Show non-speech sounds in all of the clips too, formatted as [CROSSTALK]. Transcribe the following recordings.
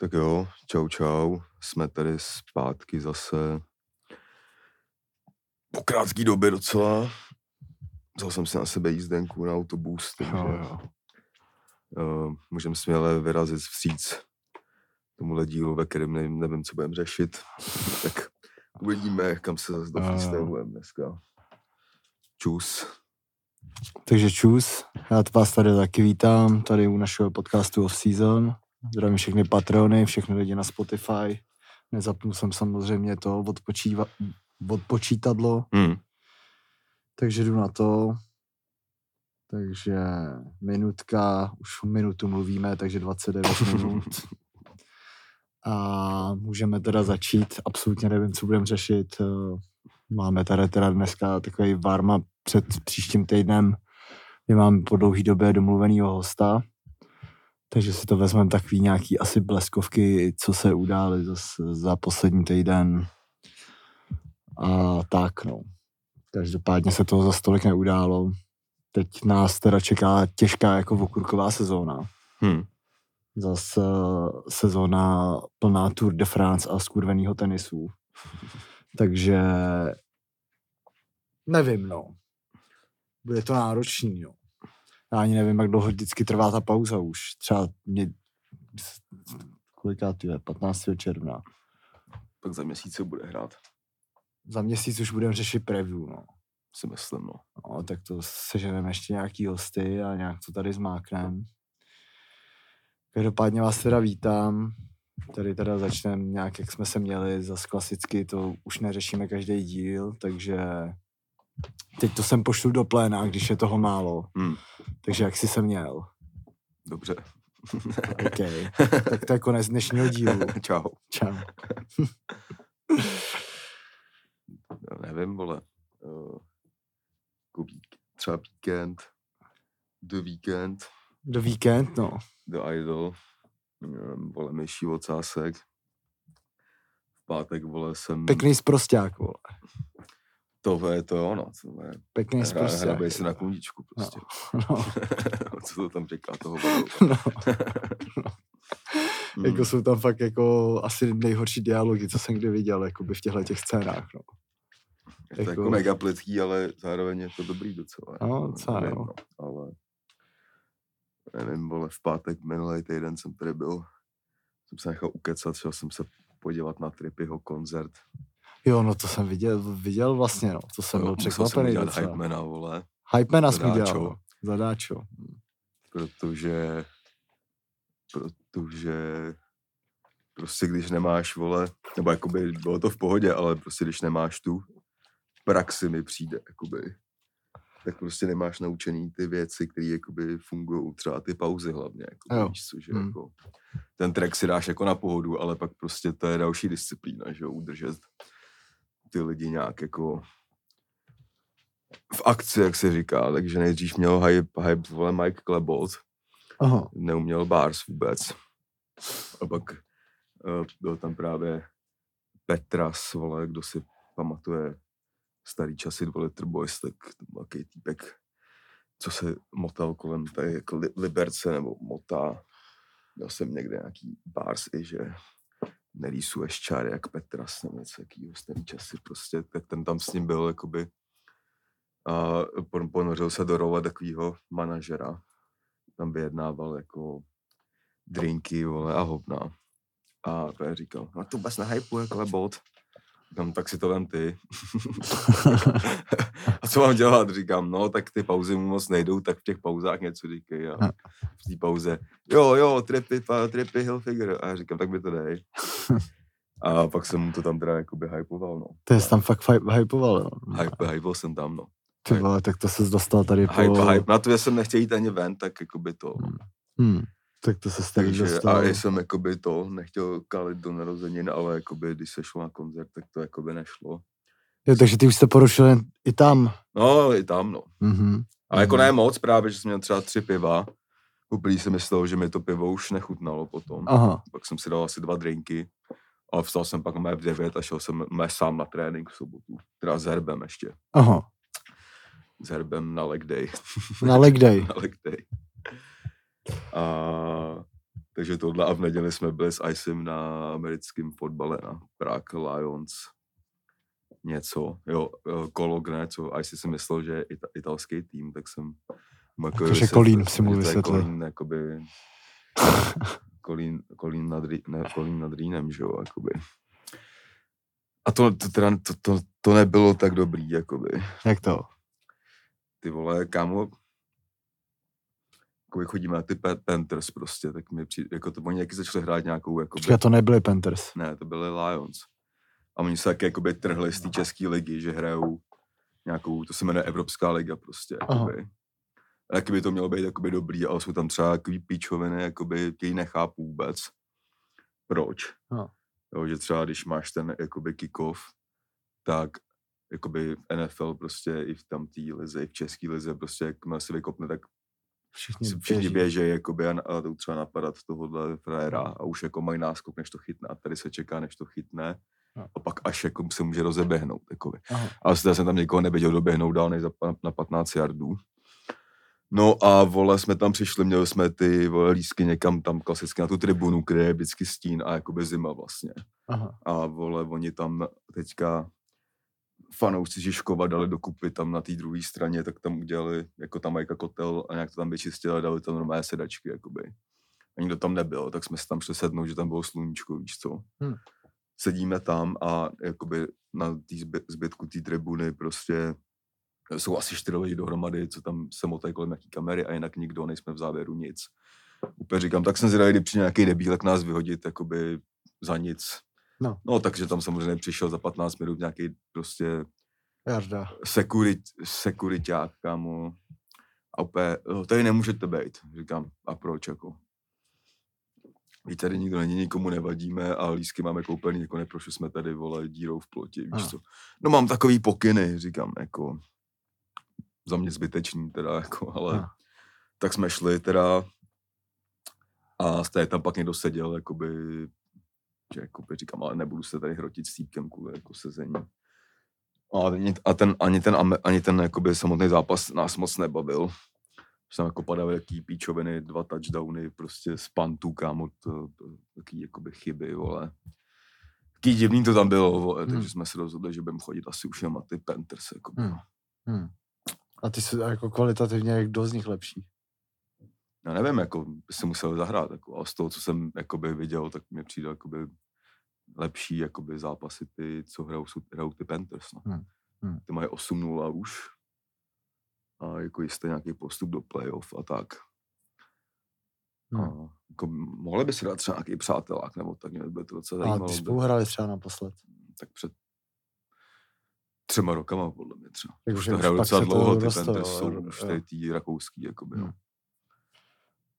Tak jo, čau čau, jsme tady zpátky zase po krátké době docela. Vzal jsem si na sebe jízdenku na autobus, takže Jo, jo. uh, můžeme směle vyrazit vstříc tomuhle dílu, ve kterém nevím, nevím co budeme řešit. tak uvidíme, kam se zase dofreestylujeme dneska. Čus. Takže čus, já vás tady taky vítám, tady u našeho podcastu Off Season. Zdravím všechny patrony, všechny lidi na Spotify. Nezapnul jsem samozřejmě to odpočíva, odpočítadlo, Hmm. takže jdu na to. Takže minutka, už minutu mluvíme, takže 29 [LAUGHS] minut. A můžeme teda začít. Absolutně nevím, co budeme řešit. Eh, Máme tady teda dneska takový varma před příštím týdnem. My máme po dlouhý době domluvenýho hosta. Takže si to vezmeme takový nějaký asi bleskovky, co se udály za, za poslední týden. A tak no. Každopádně se toho za stolik neudálo. Teď nás teda čeká těžká jako okurková sezóna. Hmm. Zase sezóna plná Tour de France a skurvenýho tenisu. Takže nevím, no. Bude to náročný, no. Já ani nevím, jak dlouho vždycky trvá ta pauza už. Třeba mě, kolikátý je, 15. června. Pak za měsíc se bude hrát, Za měsíc už budeme řešit preview, no. si myslím, no. no tak to seženeme ještě nějaký hosty a nějak to tady zmákneme. Každopádně vás teda vítám. Tady teda začneme nějak, jak jsme se měli, zas klasicky, to už neřešíme každý díl, takže teď to sem pošlu do pléna, když je toho málo. Hmm. Takže jak jsi se měl? Dobře. OK. [LAUGHS] tak to je konec dnešního dílu. [LAUGHS] Čau. Čau. Já nevím, vole. Uh, jako třeba víkend, The Weekend, Do víkend, no. The Idol, vole, myší ocásek. V pátek, vole, jsem... Pěkný zprosták, vole. To je to ono, to je... Pěkný Hra, zprosták. hrabej si na kůničku prostě. [LAUGHS] No. [LAUGHS] Co to tam říká toho vodu? [LAUGHS] no. Hmm. Jako jsou tam fakt jako asi nejhorší dialogy, co jsem kdy viděl, jako by v těchto těch scénách, no. Je to jako jako- mega plitký, ale zároveň je to dobrý docela. No, jako, docela, no, ale nevím, vole, v pátek minulý týden jsem tady byl, jsem se nechal ukecat, šel jsem se podívat na Trippyho koncert. Jo, no to jsem viděl, viděl vlastně, no. To jsem byl Musel jsem překvapený udělat docela. hypemana, vole, Hypemana jsem udělal. no. Zadáčo. protože protože prostě když nemáš, vole, nebo jakoby bylo to v pohodě, ale prostě když nemáš tu praxi mi přijde, jakoby, tak prostě nemáš naučený ty věci, které jakoby fungují, třeba ty pauzy hlavně, jako, Jo. víš co, že Hmm. jako, ten track si dáš jako na pohodu, ale pak prostě to je další disciplína, že jo, udržet ty lidi nějak jako v akci, jak se říká, takže nejdřív měl hype, hype vole Mike Klebold, Aha. neuměl bars vůbec. A pak uh, byl tam právě Petras, vole, kdo si pamatuje starý časy Little Boys, tak to byl takový týpek, co se motal kolem tady jako li, Liberce nebo motá. Měl jsem někde nějaký bars i, že nerýsuješ čáry jak Petras nebo něco takového starý časy prostě, tak ten tam s ním byl jakoby a pon- ponořil se do role takového manažera tam vyjednával jako drinky, vole, a hovna. A to říkal, no to vůbec nehypuje, klebot. Říkám, tak si to vem ty. [LAUGHS] a co mám dělat? Říkám, no, tak ty pauzy mu moc nejdou, tak v těch pauzách něco říkej. A v té pauze, jo, jo, trippy, trippy, Hilfiger. A já říkám, tak by to dej. A pak jsem mu to tam teda jakoby hypoval, no. To jsi tam fakt hypoval, jo. Hype, hypoval jsem tam, no. Ty vole, tak to se dostal tady po... Hype, hype. Na to, že jsem nechtěl jít ani ven, tak jakoby to. Hmm. Tak to se tady Takže, dostal. a jsem jakoby to nechtěl kalit do narozenin, ale jakoby, když se šlo na koncert, tak to jakoby nešlo. Jo, takže ty už jste porušil i tam. No, i tam, no. Mhm. A jako Mhm. ne moc právě, že jsem měl třeba tři piva. Úplně jsem myslel, že mi to pivo už nechutnalo potom. Aha. Pak jsem si dal asi dva drinky. A vstal jsem pak mé v 9 a šel jsem mé sám na trénink v sobotu. Teda s Herbem ještě. Aha. S Herbem na leg day. Na leg day. [LAUGHS] na leg day. A Takže tohle a v neděli jsme byli s Icem na americkém fotbale na Prague Lions. Něco, jo, eh, Kologne, co Ice si myslel, že je ita- italský tým, tak jsem jako Takže Kolín si mu vysvětlil. Kolín, jakoby, [LAUGHS] Kolín, Kolín, nad, Rý- ne, Kolín nad Rýnem, že jo, jakoby. A to, to, teda, to, to, to nebylo tak dobrý, jakoby. Jak to? Ty vole, kámo, jakoby chodíme na ty Panthers prostě, tak mi přijde, jako to, oni jaký začali hrát nějakou, jakoby, Počkej, to nebyly Panthers. ne, to byly Lions. A oni se taky jakoby trhli z té české ligy, že hrajou nějakou, to se jmenuje Evropská liga prostě, jakoby. A taky by to mělo být jakoby dobrý, ale jsou tam třeba takový píčoviny, jakoby, který nechápu vůbec. Proč? No. Jo, že třeba když máš ten jakoby kick-off, tak jakoby NFL prostě i v tam té lize, i v české lize, prostě jak se vykopne, tak Všichni, všichni běžejí jakoby a, a jdou třeba napadat tohohle frajera a už jako mají náskok, než to chytne. A tady se čeká, než to chytne. No. A pak až jako se může rozeběhnout. Jakoby. Aha. Ale jsem tam někoho neviděl doběhnout dál než na 15 yardů. No a vole, jsme tam přišli, měli jsme ty vole lísky někam tam klasicky na tu tribunu, kde je vždycky stín a jakoby zima vlastně. Aha. A vole, oni tam teďka fanoušci Žižkova dali dokupy tam na té druhé straně, tak tam udělali, jako tam mají jako kotel a nějak to tam vyčistili a dali tam normální sedačky, jakoby. A nikdo tam nebyl, tak jsme se tam šli sednout, že tam bylo sluníčko, víš co. Hmm. Sedíme tam a jakoby na tý zby, zbytku té tribuny prostě jsou asi čtyři lidi dohromady, co tam se motají kolem nějaký kamery a jinak nikdo, nejsme v závěru nic. Úplně říkám, tak jsem zvědavý, kdy přijde nějaký debílek nás vyhodit jakoby za nic. No. No, takže tam samozřejmě přišel za 15 minut nějaký prostě Jarda. sekurit, sekuriták, kámo. A úplně, "Jo, tady nemůžete být. Říkám, a proč, jako? Víš, tady nikdo není, nikomu nevadíme a lísky máme koupený, jako neprošli jsme tady, vole, dírou v ploti, víš co. No mám takový pokyny, říkám, jako, za mě zbytečný teda, jako, ale tak tak jsme šli teda a stejně tam pak někdo seděl, jakoby, že jakoby říkám, ale nebudu se tady hrotit s týpkem kvůli jako sezení. A, ani- a ten, ani ten, ani ten jakoby samotný zápas nás moc nebavil. Jsem jako padaly jaký píčoviny, dva touchdowny, prostě z pantů, kámo, to, to, taký jakoby chyby, vole. Taký divný to tam bylo, vole, Hmm. takže jsme se rozhodli, že budeme chodit asi už jenom na ty Panthers, jakoby, Hmm. no. Hmm. A ty jsi jako kvalitativně jak kdo z nich lepší? Já nevím, jako by se musel zahrát, jako, ale z toho, co jsem jakoby viděl, tak mi přijde jakoby lepší jakoby zápasy ty, co hrajou, jsou- hrajou ty Panthers. No. Hmm, hmm. Ty mají 8-0 už a jako jistý nějaký postup do playoff a tak. Hmm. A jako mohli by si dát třeba nějaký přátelák, nebo tak mě by to docela A zajímalo. ty by- spolu hráli třeba naposled. tak před třema rokama, podle mě třeba. Tak Už už to hrajou docela dlouho, ty Panthers jsou už tady tý rakouský, jakoby, no.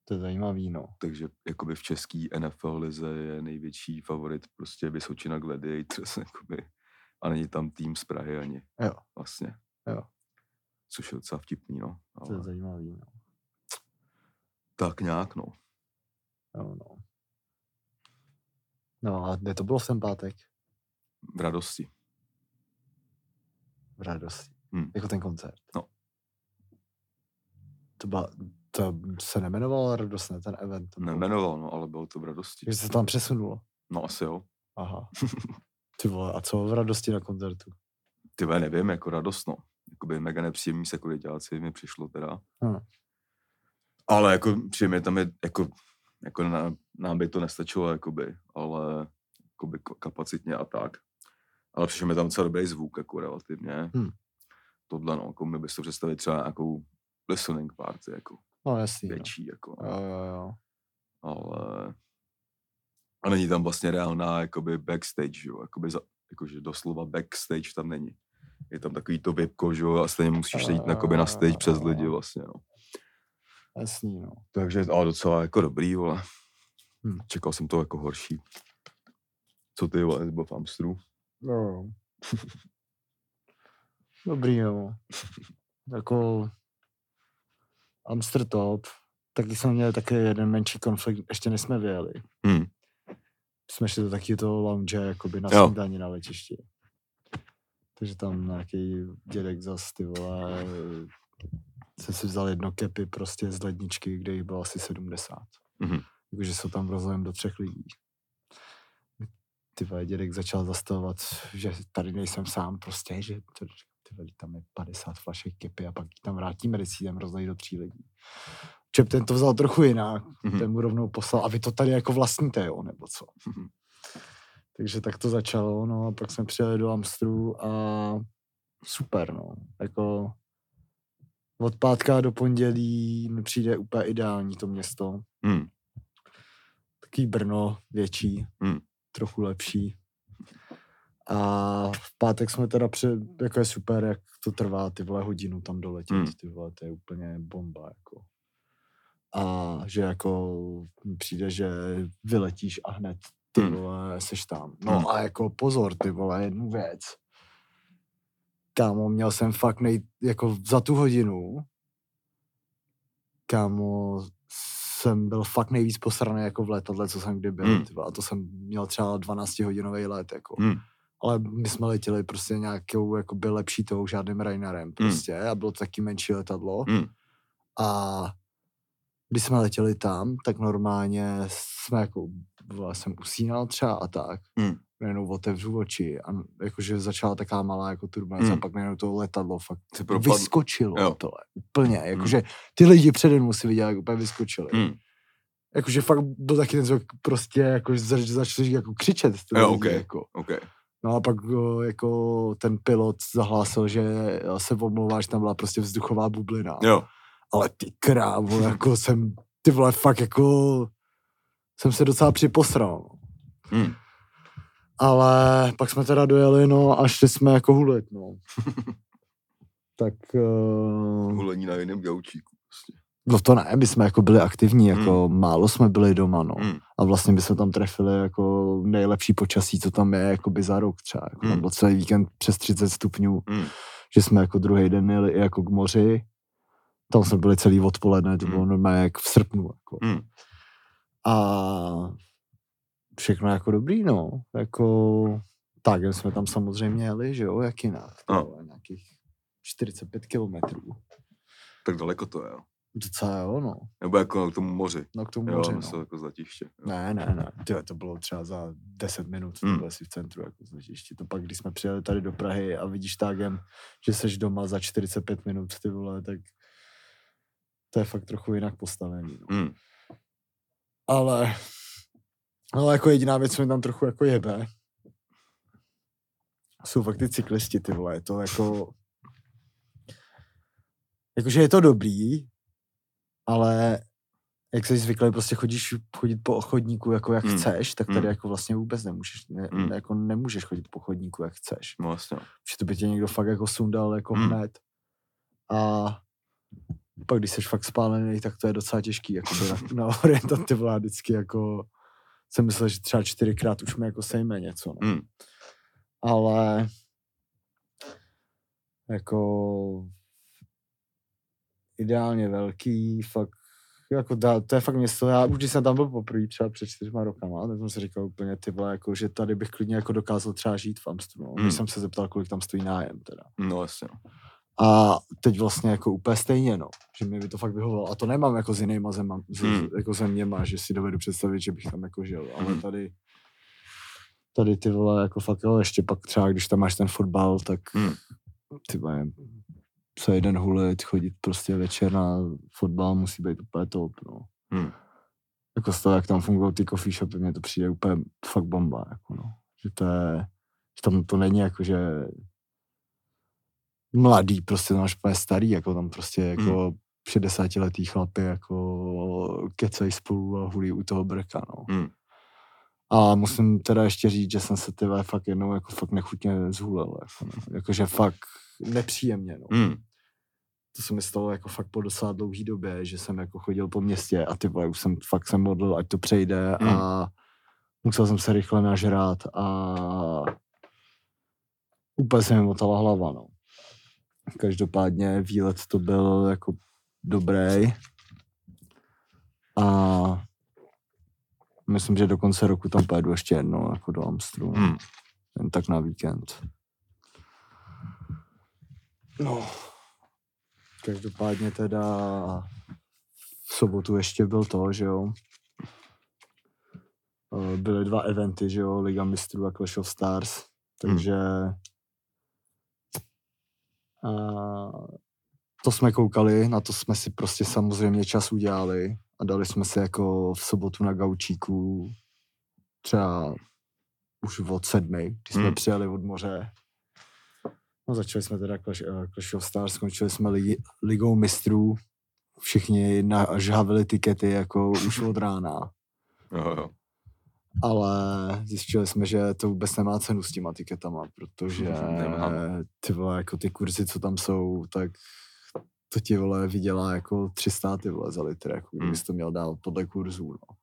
To je zajímavý, no. takže jakoby v český NFL lize je největší favorit prostě Vysočina Gladiators, jakoby. A není tam tým z Prahy ani. Jo. Vlastně. Jo. Což je docela vtipný, no. To je Ale zajímavý, no. tak nějak, no. Jo, no. No a kde to bylo v ten pátek? V radosti. V radosti. Hmm. Jako ten koncert. No. To, byla, to se nemenovalo radost, ne ten event. to bylo- Nemenoval, no, ale bylo to v radosti. Takže se tam přesunulo. No asi jo. Aha. [LAUGHS] Ty vole, a co v radosti na koncertu? Ty vole, nevím, jako radost, no. Jakoby mega nepříjemný sekuritáci mi přišlo teda. Hmm. Ale jako příjemně tam je, jako, jako na, nám by to nestačilo, jakoby, ale jakoby ka- kapacitně a tak. Ale přišel mi tam docela dobrý zvuk, jako relativně. Hmm. Tohle, no, jako mi bys to představit třeba nějakou listening party, jako No jasný. No. větší, jako. Jo, jo, jo. ale a není tam vlastně reálná jakoby backstage, jo, jakoby za, jakože doslova backstage tam není. Je tam takový to vipko, že jo, a stejně musíš jít jakoby na stage přes lidi vlastně, no. Jasný, no. Takže ale docela jako dobrý, vole. Hm. Čekal jsem to jako horší. Co ty, vole, nebo v Amstru? No. Dobrý, jo. jako Amster top. Taky jsme měli taky jeden menší konflikt, ještě než jsme vyjeli. Hm. Jsme šli do taky toho lounge, jakoby na Jo. snídani na letišti. Takže tam nějaký dědek zas, ty vole, jsem si vzal jedno kepy prostě z ledničky, kde jich bylo asi 70. Mhm. Jakože se tam rozhodem do třech lidí. Ty vole, dědek začal zastavovat, že tady nejsem sám prostě, že to, ty vole, tam je 50 flašek kepy a pak tam si jdem rozdají do tří lidí. Čep ten to vzal trochu jinak, Mhm. ten mu rovnou poslal, a vy to tady jako vlastníte, jo, nebo co. Mhm. Takže tak to začalo, no a pak jsme přijeli do Amstru a super, no. Jako od pátka do pondělí mi přijde úplně ideální to město. Hmm. Taký Brno větší, Hmm. trochu lepší. A v pátek jsme teda při, jako je super, jak to trvá ty vole hodinu tam doletět, Hmm. ty vole, to je úplně bomba, jako. A že jako přijde, že vyletíš a hned ty Hmm. vole, seš tam. No Hmm. a jako pozor, ty vole, jednu věc. Kámo, měl jsem fakt nej, jako za tu hodinu, kámo, jsem byl fakt nejvíc posraný jako v letadle, co jsem kdy byl. Hmm. Ty vole, a to jsem měl třeba 12-hodinový let, jako. Hmm. Ale my jsme letěli prostě nějakou jako byl lepší tou, žádným Rainerem prostě a bylo to taky menší letadlo. Hmm. A když jsme letěli tam, tak normálně jsme jako, jsem usínal třeba a tak. Hmm. Najednou otevřu oči a jakože začala taká malá jako turbulence Hmm. a pak najednou to letadlo fakt propadl. vyskočilo Jo. tohle. Úplně, jakože ty lidi přede mnou si viděli, jak úplně vyskočili. Hmm. Jakože fakt byl taky ten zvuk prostě, jako zač, začali jako křičet. Jo, lidi, okej. Jako. OK. No a pak o, jako ten pilot zahlásil, že se omlouvá, že tam byla prostě vzduchová bublina. Jo. Ale ty krávo, jako jsem, ty vole, fakt jako jsem se docela připosral. no. Hmm. Ale pak jsme teda dojeli, no a šli jsme jako hulit, no. [LAUGHS] tak, uh, Hulení na jiném gaučíku. Prostě. No to ne, my jsme jako byli aktivní, jako málo jsme byli doma, no. Hmm. A vlastně by jsme tam trefili jako nejlepší počasí, co tam je, jako by za rok třeba. Jako tam Hmm. byl celý víkend přes 30 stupňů, Hmm. že jsme jako druhý den jeli i jako k moři. Tam jsme byli celý odpoledne, to bylo Hmm. normálně jak v srpnu. Jako. Hmm. A všechno jako dobrý, no. Jako, tak jsme tam samozřejmě jeli, že jo, jak jinak. No. nějakých 45 kilometrů. Tak daleko to je, jo. Docela jo, no. Nebo jako k tomu moři. No k tomu Jo, moři, no. jako z letiště. Jo. Ne, ne, ne. Tyjo, to bylo třeba za 10 minut, to bylo si v centru, jako z letiště. To pak, když jsme přijeli tady do Prahy a vidíš tágem, že seš doma za 45 minut, ty vole, tak to je fakt trochu jinak postavený. No. Hmm. Ale, ale jako jediná věc, co mi tam trochu jako jebe, jsou fakt ty cyklisti, ty vole, je to jako, jakože je to dobrý, ale jak jsi zvyklý, prostě chodíš chodit po chodníku, jako jak Hmm. chceš, tak tady Hmm. jako vlastně vůbec nemůžeš, ne, Hmm. jako nemůžeš chodit po chodníku, jak chceš. No vlastně. no. Že to by tě někdo fakt jako sundal jako Hmm. hned. A pak když jsi fakt spálený, tak to je docela těžký, jako na, [LAUGHS] na orientat ty vždycky jako jsem myslel, že třeba čtyřikrát už mi jako sejme něco, no. Hmm. ale jako ideálně velký, fakt jako dá, to je fakt město, já už když jsem tam byl poprvé třeba před čtyřma rokama, tak jsem si říkal úplně ty vole, jako, že tady bych klidně jako dokázal třeba žít v Amstru, no. Hmm. Když jsem se zeptal, kolik tam stojí nájem teda. No vlastně. no. A teď vlastně jako úplně stejně, no, že mi by to fakt vyhovovalo. A to nemám jako s jinýma zema, z, Hmm. jako zeměma, že si dovedu představit, že bych tam jako žil, ale Hmm. tady tady ty vole, jako fakt jo, ještě pak třeba, když tam máš ten fotbal, tak Hmm. ty vole, co jeden hulit, chodit prostě večer na fotbal musí být úplně top, no. Hmm. Jako z toho, jak tam fungují ty coffee shopy, mně to přijde úplně fakt bomba, jako no. Že to je, že tam to není jako, že mladý, prostě tam úplně starý, jako tam prostě jako 60 letý chlapy jako kecají spolu a hulí u toho brka, no. Hmm. A musím teda ještě říct, že jsem se ty vole fakt jednou jako fakt nechutně zhulil, jako, no. Jakože fakt nepříjemně, no. Hmm. To se mi stalo jako fakt po docela dlouhý době, že jsem jako chodil po městě a ty vole, už jsem fakt se modlil, ať to přejde Hmm. a musel jsem se rychle nažrát a úplně se mi motala hlava, no. Každopádně výlet to byl jako dobrý a myslím, že do konce roku tam pojedu ještě jednou jako do Amstru, Hmm. jen tak na víkend. No, každopádně teda v sobotu ještě byl to, že jo, eh, byly dva eventy, že jo, Liga mistrů a Clash of Stars, takže a to jsme koukali, na to jsme si prostě samozřejmě čas udělali a dali jsme si jako v sobotu na gaučíku třeba už od sedmi, když jsme Hmm. přijeli od moře. No začali jsme teda Clash, eh, Clash of Stars, skončili jsme ligi, ligou mistrů, všichni nažhavili tikety jako už od rána, Jo, jo. ale zjistili jsme, že to vůbec nemá cenu s těma tiketama, protože ty vole, jako ty kurzy, co tam jsou, tak to ti vole vydělá jako 300 ty vole za litr, jako Hmm. kdybys to měl dát podle kurzů, no.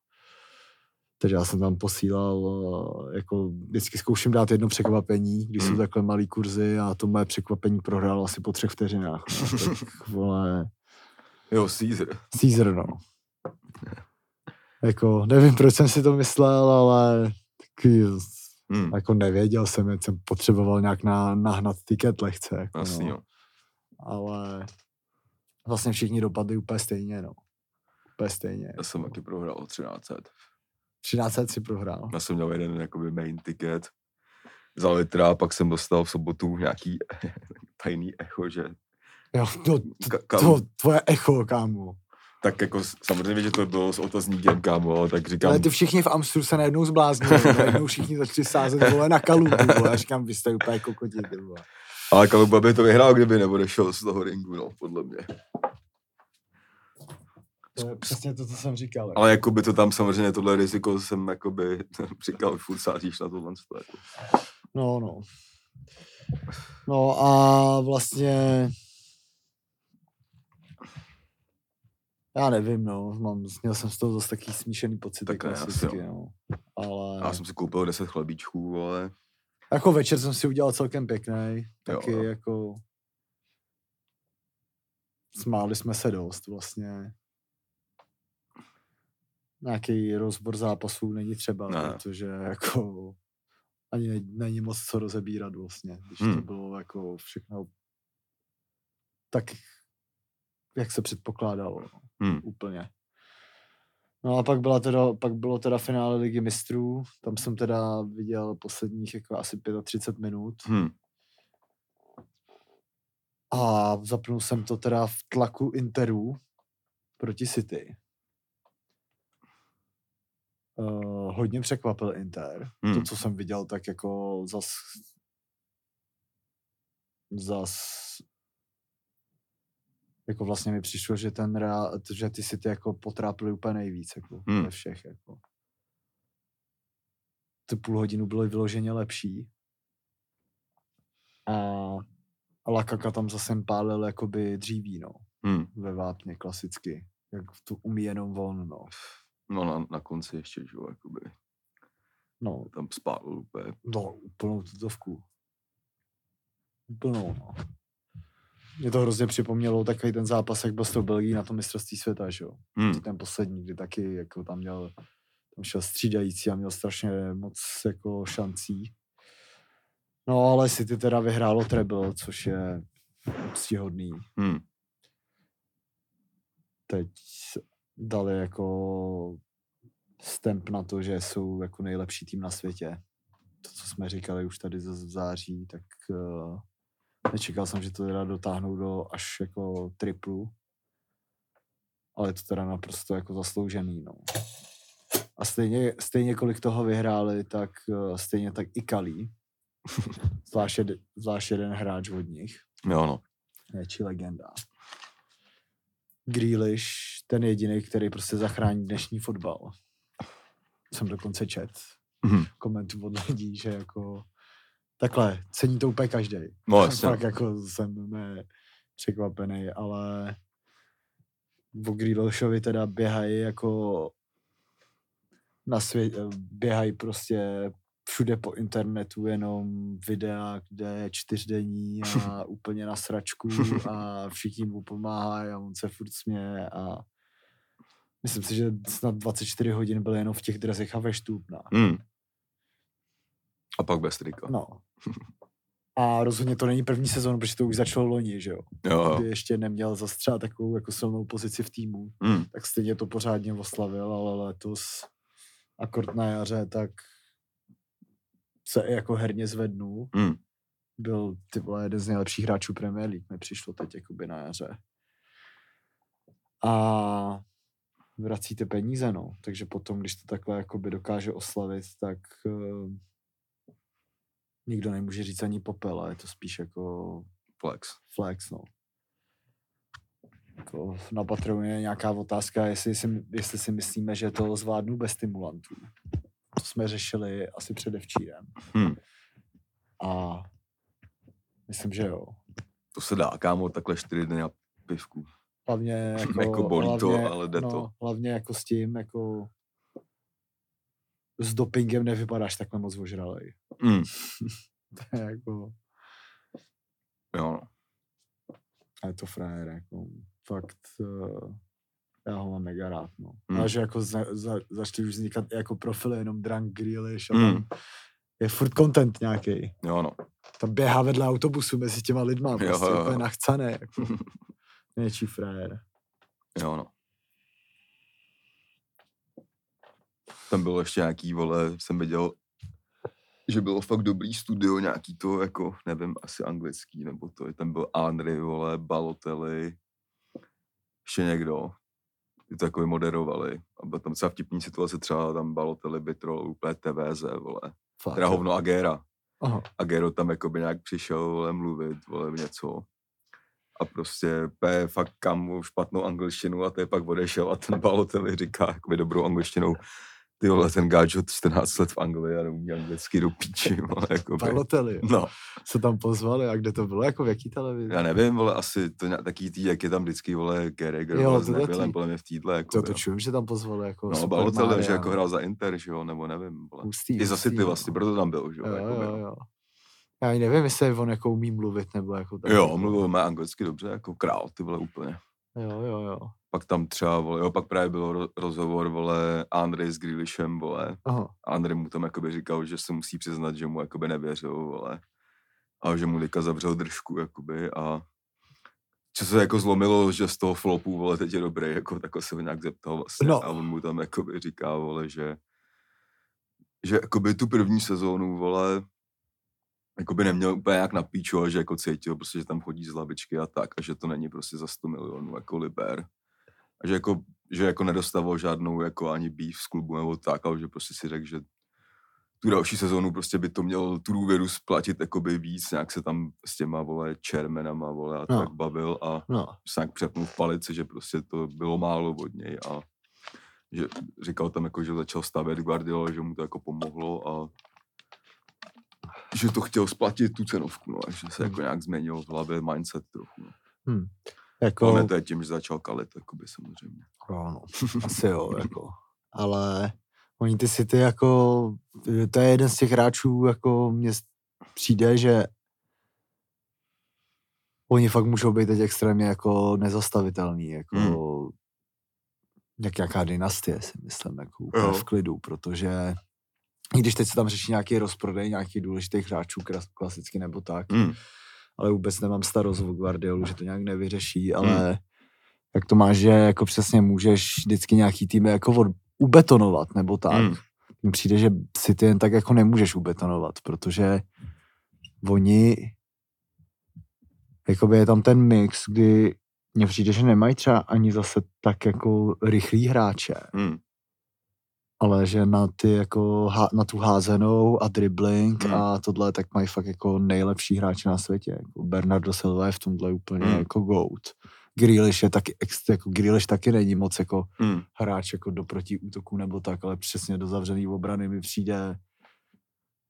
Takže já jsem tam posílal, eh, jako vždycky zkouším dát jedno překvapení, když jsou Hmm. takhle malý kurzy a to moje překvapení prohrál asi po třech vteřinách. No. [LAUGHS] Tak vole, Jo, Caesar. Caesar, no. Jako, nevím, proč jsem si to myslel, ale taky, Hmm. jako nevěděl jsem, jak jsem potřeboval nějak na, nahnat tiket lehce. Jako, Jasný, no. jo. Ale vlastně všichni dopadli úplně stejně, no. Úplně stejně. Já jsem taky prohrál o 1300. 13 si prohrál. Já jsem měl jeden jakoby main ticket za litra, pak jsem dostal v sobotu nějaký [LAUGHS] tajný echo, že Jo, no, ka, to, kam, tvoje echo, kámo. tak jako samozřejmě, že to bylo s otazníkem, kámo, ale tak říkám, Ale ty všichni v Amstru se najednou zbláznili, najednou všichni začali sázet vole na kalubu, vole. Já říkám, vy jste úplně kokoti, ty vole. ale Kaluba by to vyhrál, kdyby neodešel z toho ringu, no, podle mě. To je přesně to, co jsem říkal. Ale jako by to tam samozřejmě tohle riziko jsem jakoby [LAUGHS] říkal, furt sázíš na tohle. Jako. No, no. No a vlastně já nevím, no, mám, měl jsem z toho zase takový smíšený pocit, Tak tak ne, asi jo. no. Ale Já jsem si koupil 10 chlebíčků, ale jako večer jsem si udělal celkem pěkný, taky jo. jako smáli jsme se dost vlastně. Nějaký rozbor zápasů není třeba, Ne. protože jako ani ne- není moc co rozebírat vlastně, když to Hmm. bylo jako všechno tak, jak se předpokládalo, no, hm, úplně. No a pak, byla teda, pak bylo teda finále ligy mistrů, tam jsem teda viděl posledních jako asi 35 minut hm, a zapnul jsem to teda v tlaku Interu proti City. Uh, hodně překvapil Inter. To, hm, co jsem viděl, tak jako zas zas jako vlastně mi přišlo, že ten Real, že ty City jako potrápili úplně nejvíc, jako Hmm. ze všech, jako. Tu půl hodinu bylo vyloženě lepší. A, a Lakaka tam zase pálil jakoby dříví, no, hm. ve vápně klasicky. Jak to umí jenom on, no. No na, na konci ještě, že jo, jakoby No, tam spálil úplně. no úplnou tutovku. Úplnou, no. Mě to hrozně připomnělo takový ten zápas, jak byl s tou Belgií na tom mistrovství světa, že jo. Hm, ten poslední, kdy taky jako tam měl, tam šel střídající a měl strašně moc jako šancí. No ale City teda vyhrálo treble, což je úctihodný. hm, Teď dali jako stemp na to, že jsou jako nejlepší tým na světě. To, co jsme říkali už tady v září, tak uh, nečekal jsem, že to teda dotáhnou do až jako triplu. Ale je to teda naprosto jako zasloužený, no. A stejně, stejně kolik toho vyhráli, tak uh, stejně tak i Kalí. [LAUGHS] Zvlášť, zvlášť jeden hráč od nich, jo no. či legenda. Grealish, ten jediný, který prostě zachrání dnešní fotbal. Jsem dokonce čet Hm, komentů od lidí, že jako takhle, cení to úplně každý. No jasně. Fakt jako jsem ne, překvapený, ale o Grealishovi teda běhají jako na svět, běhají prostě všude po internetu jenom videa, kde je čtyřdenní a [LAUGHS] úplně na sračku a všichni mu pomáhají a on se furt směje a myslím si, že snad 24 hodin byl jenom v těch drezech a ve štůpna. hm. A pak bez trika. No. A rozhodně to není první sezon, protože to už začalo loni, že jo. Jo. Kdy ještě neměl zase třeba takovou jako silnou pozici v týmu, Hm, tak stejně to pořádně oslavil, ale letos a kort na jaře, tak se jako herně zvednul. Hmm. Byl ty vole jeden z nejlepších hráčů Premier League, mi přišlo teď jakoby na jaře. A vracíte peníze, no. Takže potom, když to takhle jakoby dokáže oslavit, tak uh, nikdo nemůže říct ani popel, ale je to spíš jako Flex. flex, no. Jako na Patreonu je nějaká otázka, jestli si, jestli si myslíme, že to zvládnu bez stimulantů. To jsme řešili asi předevčírem. Hmm. A myslím, že jo. To se dá, kámo, takhle čtyři dny na pivku. Hlavně [LAUGHS] jako, Jako bolí to, hlavně, ale jde no, to. Hlavně jako s tím, jako s dopingem nevypadáš takhle moc ožralej. Hmm. [LAUGHS] To je jako, Jo, a je to frajer, jako fakt, uh, já ho mám mega rád, no. Hmm. Ale že jako za, za, začali už vznikat jako profily, jenom Drunk Grealish a tam je furt content nějaký. Jo, no. Tam běhá vedle autobusu mezi těma lidma, Jo, prostě jo, úplně jo. nachcané, jako. [LAUGHS] Něčí frajer. Jo, no. Tam bylo ještě nějaký, vole, jsem viděl, že bylo fakt dobrý studio, nějaký to, jako, nevím, asi anglický, nebo to, tam byl Andry, vole, Balotelli, ještě někdo, ty to jako moderovali. A byla tam docela vtipný situace, třeba tam Balotelli vytrol úplně TVZ, vole. Fakt, Teda hovno Agera. Aha. Agero tam jakoby nějak přišel vole, mluvit, vole, něco. A prostě pe fakt kam špatnou angličtinu a to je pak odešel a ten Balotelli říká jakoby dobrou angličtinou, ty vole, ten gáč od 14 let v Anglii a neumí anglicky do píči, [LAUGHS] vole, jakoby. Balotelli, No, se tam pozvali a kde to bylo, jako v jaký televizi? já nevím, vole, asi to nějak taký tý, jak je tam vždycky, vole, Carragher, Jo, vole, s podle mě v týdle, jako, To, to čujem, že tam pozvali jako No, Balotelli, že jako hrál za Inter, že jo, nebo nevím, vole. Hustý, I za City no. vlastně, proto tam byl, že jo, Jo, jakoby, jo, no. jo. Já ani nevím, jestli on jako umí mluvit, nebo jako tak. Jo, jako- mluvil má anglicky dobře, jako král, ty vole, úplně. Jo, jo, jo. Pak tam třeba, vole, jo, pak právě byl ro- rozhovor, vole, Andrej s Grealishem, vole. Aha. A Andrej mu tam jakoby říkal, že se musí přiznat, že mu jakoby nevěřil, vole. A že mu teďka zavřel držku, jakoby, a že se jako zlomilo, že z toho flopu, vole, teď je dobrý, jako takhle se ho nějak zeptal vlastně. No. A on mu tam jakoby říká, vole, že že jakoby tu první sezónu, vole, jakoby neměl úplně jak na píču, ale že jako cítil prostě, že tam chodí z lavičky a tak a že to není prostě za 100 milionů jako liber. A že jako, že jako nedostával žádnou jako ani býv z klubu nebo tak, ale že prostě si řekl, že tu další sezónu prostě by to měl tu důvěru splatit jakoby víc, nějak se tam s těma, vole, čermenama, vole, a No. tak bavil a No, se nějak přepnul v palici, že prostě to bylo málo od něj a že říkal tam jako, že začal stavět Guardiola, že mu to jako pomohlo a že to chtěl splatit tu cenovku, no, a že se jako nějak změnil v hlavě mindset trochu. No. jako, Jako... to je tím, že začal kalit, jakoby samozřejmě. jo, no, asi jo, [LAUGHS] jako. Ale oni ty City jako, to je jeden z těch hráčů, jako mně přijde, že oni fakt můžou být teď extrémně jako nezastavitelný, jako Hmm. jak nějaká dynastie, si myslím, jako úplně Jo. v klidu, protože i když teď se tam řeší nějaký rozprodej nějakých důležitých hráčů, klasicky nebo tak, Hmm. ale vůbec nemám starost o Guardiolu, že to nějak nevyřeší, ale jak to máš, že jako přesně můžeš vždycky nějaký týmy jako od, ubetonovat, nebo tak. Hmm. Mně přijde, že si ty jen tak jako nemůžeš ubetonovat, protože oni jakoby je tam ten mix, kdy mně přijde, že nemají třeba ani zase tak jako rychlý hráče, Hmm. Ale že na ty jako na tu házenou a dribbling Hmm. a tohle tak mají fakt jako nejlepší hráče na světě. Jako Bernardo Silva je v tomhle úplně Hmm. jako goat. Grealish je taky, jako Grealish taky není moc jako Hmm. hráč jako do protiútoku nebo tak, ale přesně do zavřený obrany mi přijde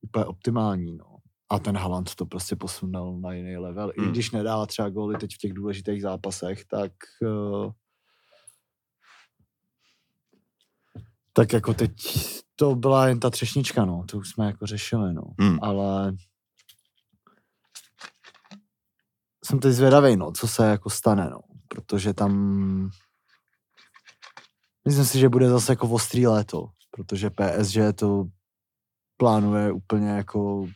úplně optimální, no. A ten Haaland to prostě posunul na jiný level. I Hmm. když nedává třeba góly teď v těch důležitých zápasech, tak uh, tak jako teď to byla jen ta třešnička, no. To už jsme jako řešili, no. Hmm. Ale jsem teď zvědavý, no, co se jako stane, no. Protože tam myslím si, že bude zase jako ostrý léto, protože PSG to plánuje úplně jako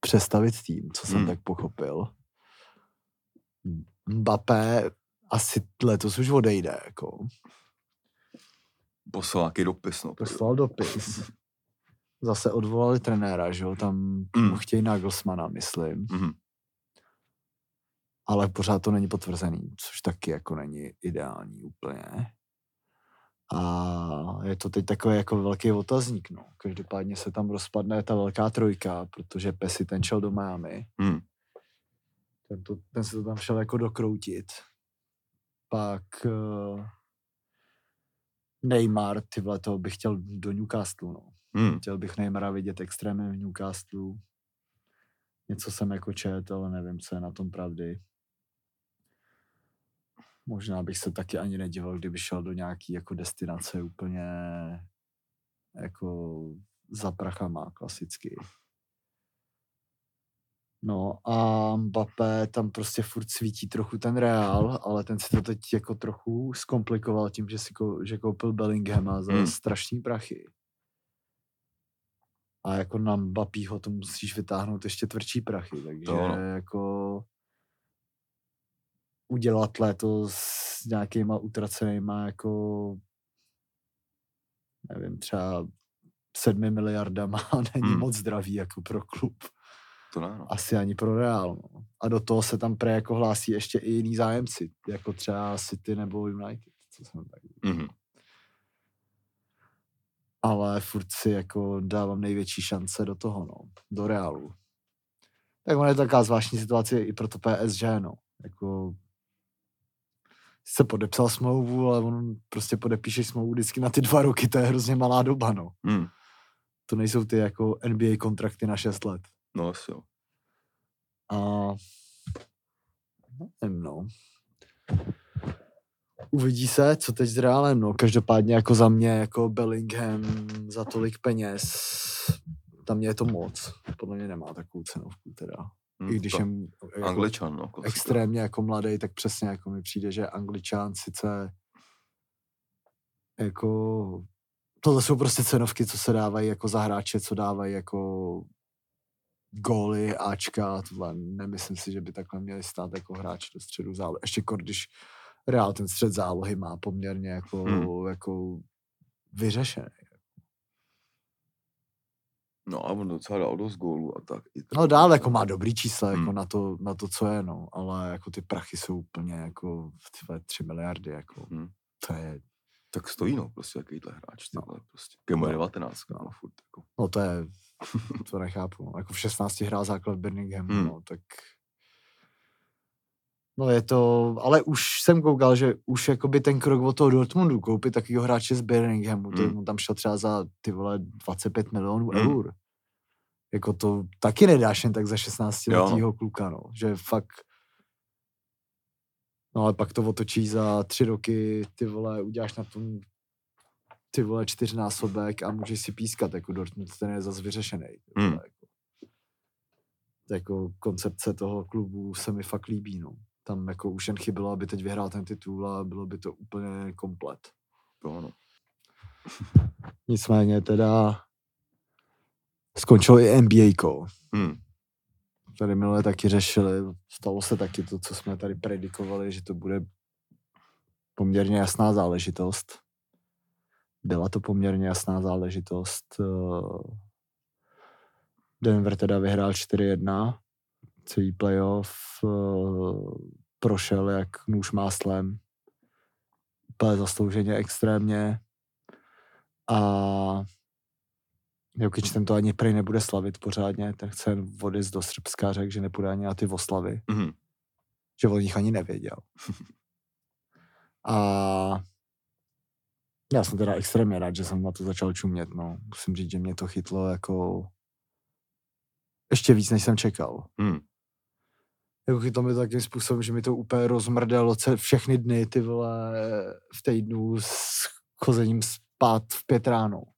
přestavit tým, co jsem Hmm. tak pochopil. Mbappé asi letos už odejde, jako. Poslal nějaký dopis, no. Poslal dopis. [LAUGHS] Zase odvolali trenéra, že jo, tam Mm. chtějí Nagelsmana, myslím. Mhm. ale pořád to není potvrzený, což taky jako není ideální úplně. A je to teď takový jako velký otazník, no. Každopádně se tam rozpadne ta velká trojka, protože Pesi ten šel do Miami. Hmm. Ten, to, ten se to tam šel jako dokroutit. Pak uh, Neymar, ty vole, to bych chtěl do Newcastle, no. Hmm. Chtěl bych Neymara vidět extrémně v Newcastle. Něco jsem jako čet, ale nevím, co je na tom pravdy. Možná bych se taky ani nedíval, kdyby šel do nějaký jako destinace úplně jako za prachama klasicky. No a Mbappé tam prostě furt svítí trochu ten Real, ale ten si to teď jako trochu zkomplikoval tím, že si kou, že koupil Bellinghama za Hmm. strašný prachy. A jako na Mbappího to musíš vytáhnout ještě tvrdší prachy, takže To jako udělat letos s nějakýma utracenýma jako nevím, třeba sedmi miliardama [LAUGHS] není Hmm. moc zdravý jako pro klub. To ne, no. Asi ani pro Real. No. A do toho se tam pre jako hlásí ještě i jiný zájemci, jako třeba City nebo United. Co jsem tak Mhm. ale furt si jako dávám největší šance do toho, no, do Realu. Tak ono je taková zvláštní situace i pro to PSG, no. Jako se podepsal smlouvu, ale on prostě podepíše smlouvu vždycky na ty dva roky, to je hrozně malá doba, no. Hmm. To nejsou ty jako NBA kontrakty na 6 let. No asi jo. A nevím, no. Uvidí se, co teď s Reálem, no. Každopádně jako za mě, jako Bellingham za tolik peněz, za mě je to moc. Podle mě nemá takovou cenovku teda. Hmm. I když je jako Angličan, no. klasika. extrémně jako mladý, tak přesně jako mi přijde, že Angličán sice jako tohle jsou prostě cenovky, co se dávají jako za hráče, co dávají jako góly, Ačka a tohle. Nemyslím si, že by takhle měli stát jako hráč do středu zálohy. Ještě kor, když Real ten střed zálohy má poměrně jako, Hmm. jako vyřešený. No a on docela dal dost gólů a tak. I No dál jako má dobrý čísla jako Hmm. na, to, na to, co je, no, ale jako ty prachy jsou úplně jako 3 miliardy, jako Hmm. to je, Tak stojí, no, prostě takovýhle hráč, ty No. vole, prostě. Kemu je No. 19, No. no, furt, jako. no to je, [LAUGHS] to nechápu, no. jako v 16 hrál základ v Birminghamu, Hmm. no, tak No je to, ale už jsem koukal, že už jakoby ten krok od toho Dortmundu koupit takového hráče z Birminghamu, to Hmm. on tam šel třeba za ty vole 25 milionů Hmm. eur. Jako to taky nedáš jen tak za 16 Jo, no. letýho kluka, no. Že fakt No ale pak to otočí za tři roky, ty vole, uděláš na tom ty vole čtyřnásobek a můžeš si pískat, jako Dortmund ten je zase vyřešený. Hmm. Jako, jako koncepce toho klubu se mi fakt líbí, no. Tam jako už jen chybilo, aby teď vyhrál ten titul a bylo by to úplně komplet. To ano. Nicméně teda skončilo i NBA. Hmm. Tady minule taky řešili, stalo se taky to, co jsme tady predikovali, že to bude poměrně jasná záležitost. Byla to poměrně jasná záležitost. eh, Denver teda vyhrál 4-1, celý playoff eh, prošel jak nůž máslem. Úplně zaslouženě extrémně. A Jokic ten to ani prej nebude slavit pořádně, ten chce jen odjezd do Srbska, řekl, že nepůjde ani na ty oslavy, Mhm. že o nich ani nevěděl. [LAUGHS] A já jsem teda extrémně rád, že jsem na to začal čumět, no. Musím říct, že mě to chytlo jako ještě víc, než jsem čekal. Hmm. Jako chytlo mi to takým způsobem, že mi to úplně rozmrdalo všechny dny, ty vole, v týdnu s chozením spát v pět ráno.